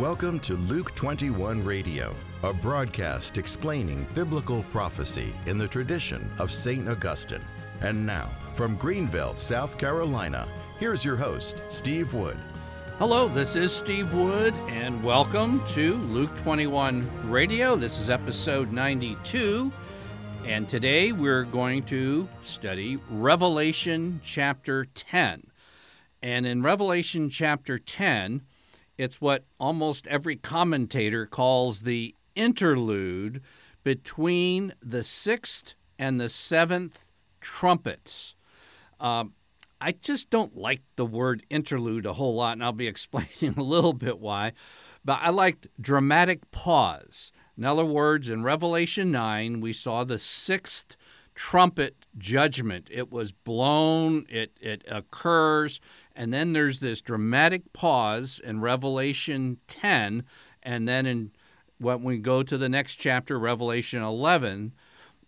Welcome to Luke 21 Radio, a broadcast explaining biblical prophecy in the tradition of St. Augustine. And now, from Greenville, South Carolina, here's your host, Steve Wood. Hello, this is Steve Wood, and welcome to Luke 21 Radio. This is episode 92, and today we're going to study Revelation chapter 10. And in Revelation chapter 10, it's what almost every commentator calls the interlude between the sixth and the seventh trumpets. Um, I just don't like the word interlude a whole lot, and I'll be explaining a little bit why. But I liked dramatic pause. In other words, in Revelation 9, we saw the sixth trumpet judgment. It was blown, it, it occurs, and then there's this dramatic pause in Revelation 10. And then in when we go to the next chapter, Revelation 11,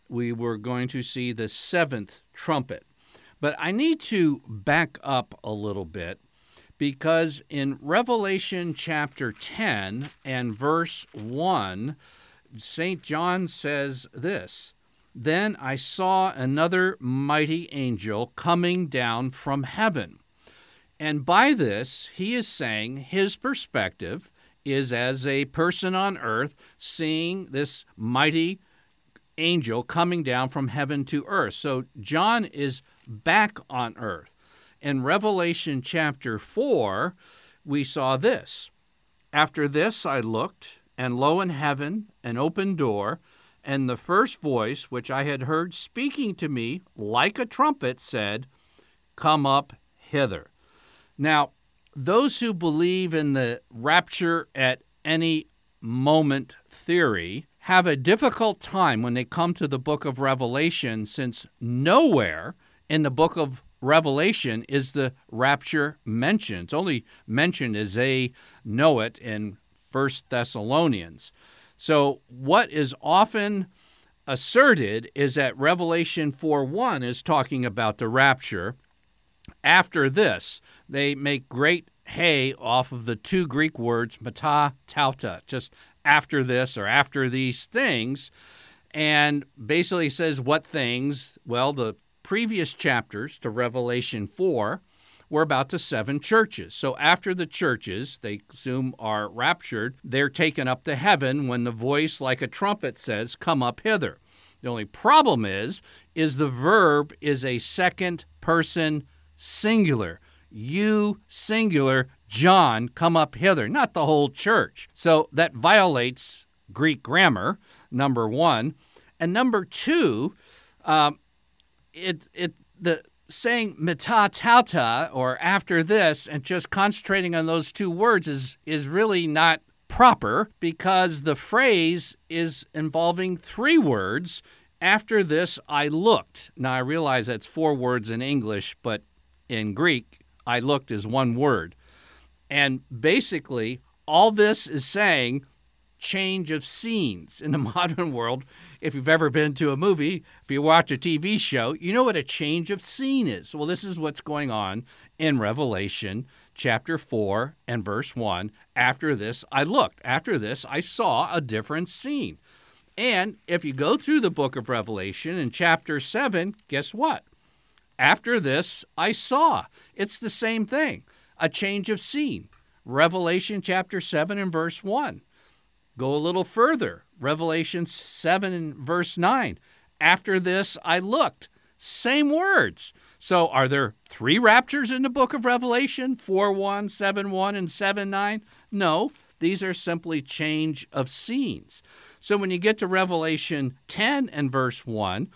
we were going to see the seventh trumpet. But I need to back up a little bit because in Revelation chapter 10 and verse 1, St. John says this Then I saw another mighty angel coming down from heaven and by this, he is saying his perspective is as a person on earth seeing this mighty angel coming down from heaven to earth. So John is back on earth. In Revelation chapter 4, we saw this. After this I looked, and lo in heaven, an open door, and the first voice which I had heard speaking to me like a trumpet said, Come up hither. Now, those who believe in the rapture at any moment theory have a difficult time when they come to the book of Revelation, since nowhere in the book of Revelation is the rapture mentioned. It's only mentioned as they know it in First Thessalonians. So, what is often asserted is that Revelation 4 1 is talking about the rapture. After this, they make great hay off of the two Greek words meta tauta, just after this or after these things, and basically says what things. Well, the previous chapters to Revelation 4 were about the seven churches. So after the churches, they assume are raptured, they're taken up to heaven when the voice like a trumpet says, "Come up hither." The only problem is is the verb is a second person singular you singular, John, come up hither, not the whole church. So that violates Greek grammar, number one. And number two, um, it, it, the saying meta tauta or after this and just concentrating on those two words is, is really not proper because the phrase is involving three words. After this, I looked. Now, I realize that's four words in English, but in Greek, I looked is one word. And basically, all this is saying change of scenes. In the modern world, if you've ever been to a movie, if you watch a TV show, you know what a change of scene is. Well, this is what's going on in Revelation chapter 4 and verse 1. After this, I looked. After this, I saw a different scene. And if you go through the book of Revelation in chapter 7, guess what? After this, I saw. It's the same thing a change of scene. Revelation chapter 7 and verse 1. Go a little further. Revelation 7 and verse 9. After this, I looked. Same words. So, are there three raptures in the book of Revelation 4 1, 7 1, and 7 9? No, these are simply change of scenes. So, when you get to Revelation 10 and verse 1,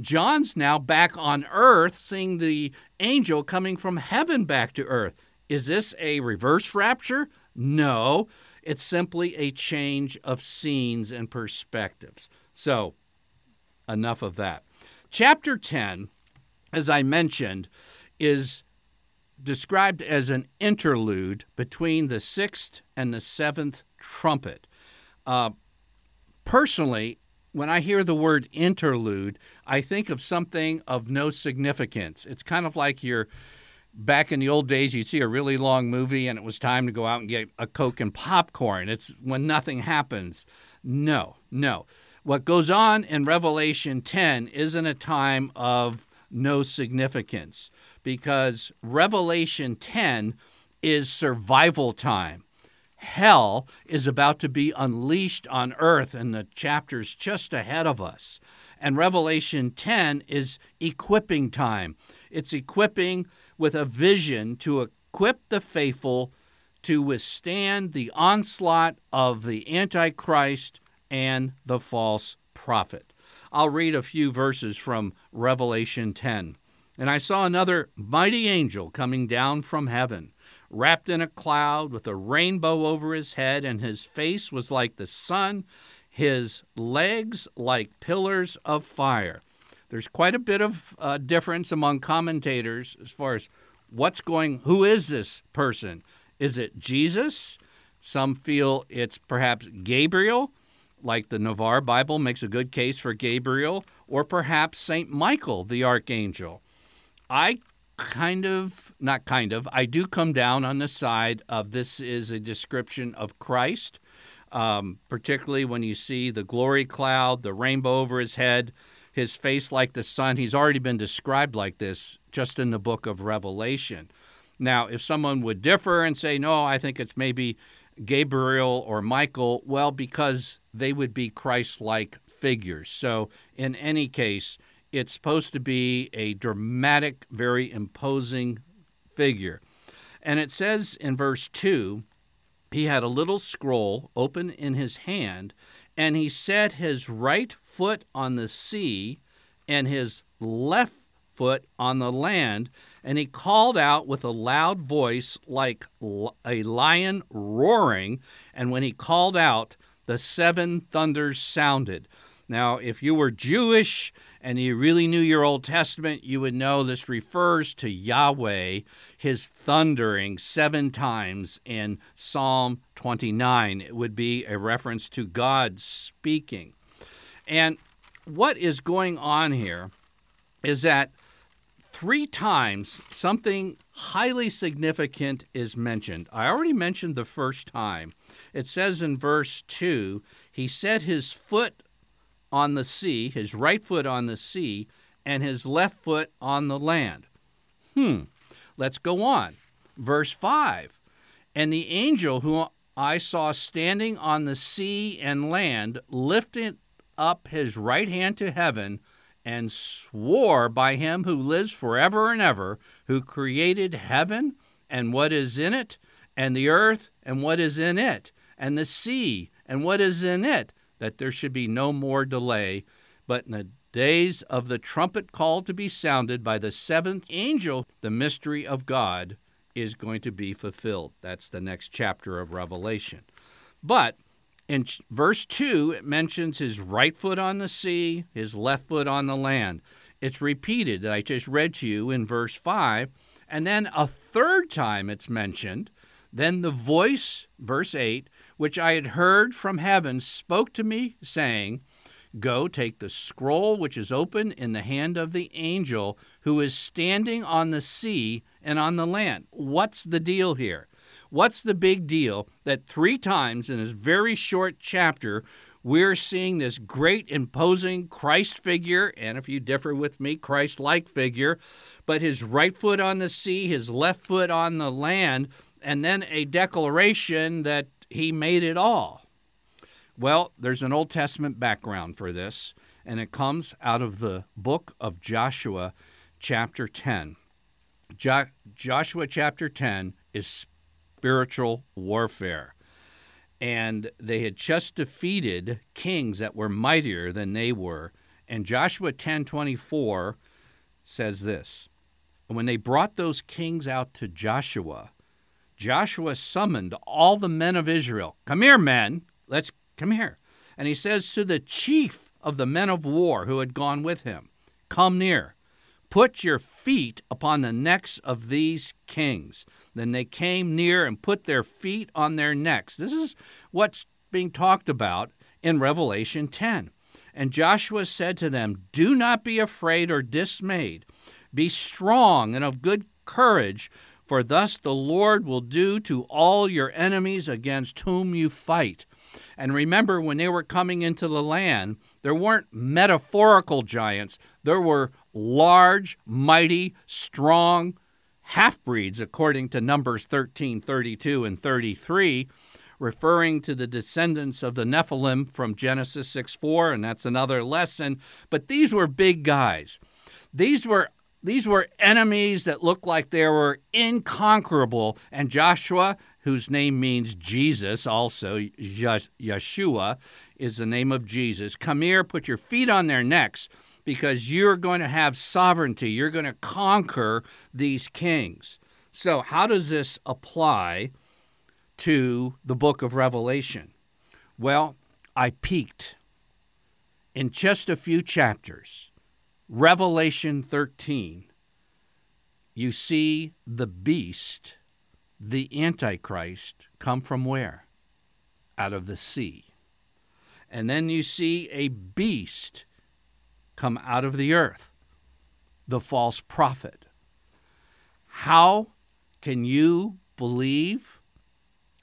John's now back on earth, seeing the angel coming from heaven back to earth. Is this a reverse rapture? No, it's simply a change of scenes and perspectives. So, enough of that. Chapter 10, as I mentioned, is described as an interlude between the sixth and the seventh trumpet. Uh, personally, when I hear the word interlude, I think of something of no significance. It's kind of like you're back in the old days, you'd see a really long movie and it was time to go out and get a Coke and popcorn. It's when nothing happens. No, no. What goes on in Revelation 10 isn't a time of no significance because Revelation 10 is survival time. Hell is about to be unleashed on earth in the chapters just ahead of us. And Revelation 10 is equipping time. It's equipping with a vision to equip the faithful to withstand the onslaught of the Antichrist and the false prophet. I'll read a few verses from Revelation 10. And I saw another mighty angel coming down from heaven, wrapped in a cloud with a rainbow over his head, and his face was like the sun, his legs like pillars of fire. There's quite a bit of uh, difference among commentators as far as what's going, who is this person? Is it Jesus? Some feel it's perhaps Gabriel, like the Navarre Bible makes a good case for Gabriel, or perhaps St. Michael, the archangel. I kind of, not kind of, I do come down on the side of this is a description of Christ, um, particularly when you see the glory cloud, the rainbow over his head, his face like the sun. He's already been described like this just in the book of Revelation. Now, if someone would differ and say, no, I think it's maybe Gabriel or Michael, well, because they would be Christ like figures. So, in any case, it's supposed to be a dramatic, very imposing figure. And it says in verse 2 he had a little scroll open in his hand, and he set his right foot on the sea and his left foot on the land, and he called out with a loud voice like a lion roaring. And when he called out, the seven thunders sounded. Now, if you were Jewish and you really knew your Old Testament, you would know this refers to Yahweh, his thundering seven times in Psalm 29. It would be a reference to God speaking. And what is going on here is that three times something highly significant is mentioned. I already mentioned the first time. It says in verse 2 He set his foot on the sea, his right foot on the sea, and his left foot on the land. Hmm, let's go on. Verse 5 And the angel who I saw standing on the sea and land lifted up his right hand to heaven and swore by him who lives forever and ever, who created heaven and what is in it, and the earth and what is in it, and the sea and what is in it, that there should be no more delay, but in the days of the trumpet call to be sounded by the seventh angel, the mystery of God is going to be fulfilled. That's the next chapter of Revelation. But in verse 2, it mentions his right foot on the sea, his left foot on the land. It's repeated that I just read to you in verse 5. And then a third time it's mentioned. Then the voice, verse 8, which I had heard from heaven spoke to me, saying, Go, take the scroll which is open in the hand of the angel who is standing on the sea and on the land. What's the deal here? What's the big deal that three times in this very short chapter we're seeing this great imposing Christ figure, and if you differ with me, Christ like figure, but his right foot on the sea, his left foot on the land, and then a declaration that he made it all. Well, there's an Old Testament background for this, and it comes out of the book of Joshua, chapter 10. Jo- Joshua chapter 10 is spiritual warfare. And they had just defeated kings that were mightier than they were. And Joshua 10:24 says this. When they brought those kings out to Joshua, Joshua summoned all the men of Israel. Come here, men. Let's come here. And he says to the chief of the men of war who had gone with him, Come near. Put your feet upon the necks of these kings. Then they came near and put their feet on their necks. This is what's being talked about in Revelation 10. And Joshua said to them, Do not be afraid or dismayed. Be strong and of good courage, for thus the Lord will do to all your enemies against whom you fight. And remember, when they were coming into the land, there weren't metaphorical giants, there were large, mighty, strong half breeds, according to Numbers 13, 32, and 33, referring to the descendants of the Nephilim from Genesis 6 4, and that's another lesson. But these were big guys. These were these were enemies that looked like they were inconquerable, and Joshua, whose name means Jesus, also Yeshua is the name of Jesus. Come here, put your feet on their necks, because you're going to have sovereignty. You're going to conquer these kings. So, how does this apply to the book of Revelation? Well, I peeked in just a few chapters. Revelation 13, you see the beast, the Antichrist, come from where? Out of the sea. And then you see a beast come out of the earth, the false prophet. How can you believe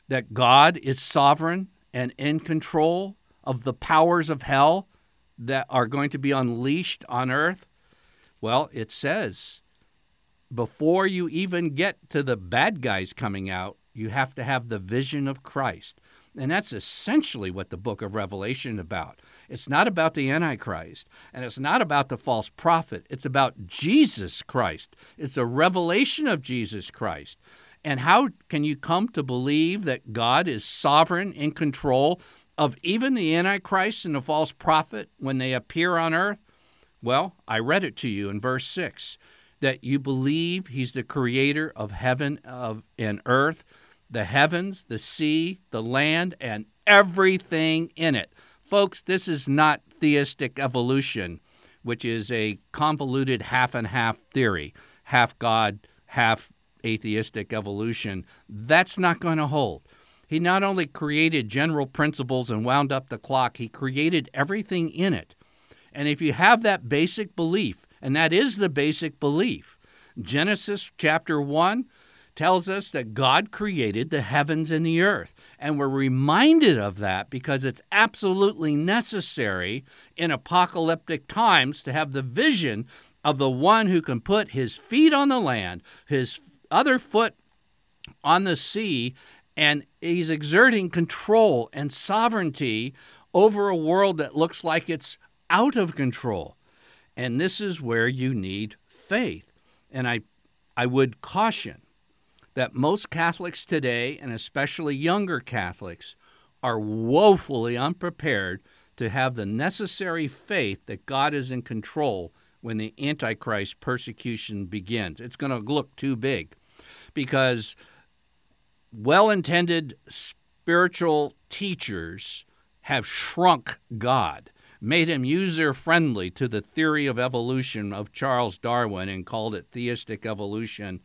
that God is sovereign and in control of the powers of hell that are going to be unleashed on earth? Well, it says before you even get to the bad guys coming out, you have to have the vision of Christ. And that's essentially what the book of Revelation is about. It's not about the Antichrist, and it's not about the false prophet. It's about Jesus Christ. It's a revelation of Jesus Christ. And how can you come to believe that God is sovereign in control of even the Antichrist and the false prophet when they appear on earth? Well, I read it to you in verse 6 that you believe he's the creator of heaven of and earth, the heavens, the sea, the land, and everything in it. Folks, this is not theistic evolution, which is a convoluted half and half theory, half God, half atheistic evolution. That's not going to hold. He not only created general principles and wound up the clock, he created everything in it. And if you have that basic belief, and that is the basic belief, Genesis chapter 1 tells us that God created the heavens and the earth. And we're reminded of that because it's absolutely necessary in apocalyptic times to have the vision of the one who can put his feet on the land, his other foot on the sea, and he's exerting control and sovereignty over a world that looks like it's out of control. And this is where you need faith. And I, I would caution that most Catholics today, and especially younger Catholics, are woefully unprepared to have the necessary faith that God is in control when the Antichrist persecution begins. It's going to look too big because well intended spiritual teachers have shrunk God, made him user friendly to the theory of evolution of Charles Darwin and called it theistic evolution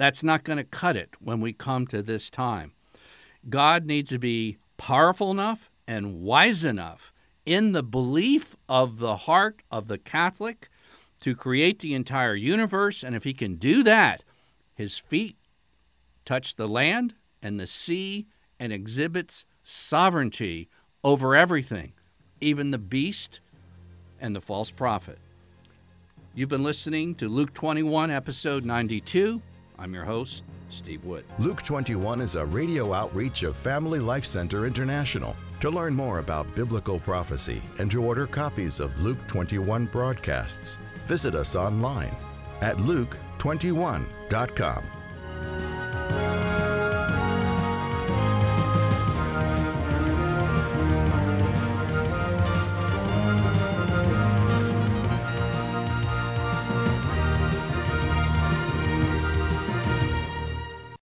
that's not going to cut it when we come to this time. God needs to be powerful enough and wise enough in the belief of the heart of the Catholic to create the entire universe. And if he can do that, his feet touch the land and the sea and exhibits sovereignty over everything, even the beast and the false prophet. You've been listening to Luke 21, episode 92. I'm your host, Steve Wood. Luke 21 is a radio outreach of Family Life Center International. To learn more about biblical prophecy and to order copies of Luke 21 broadcasts, visit us online at luke21.com.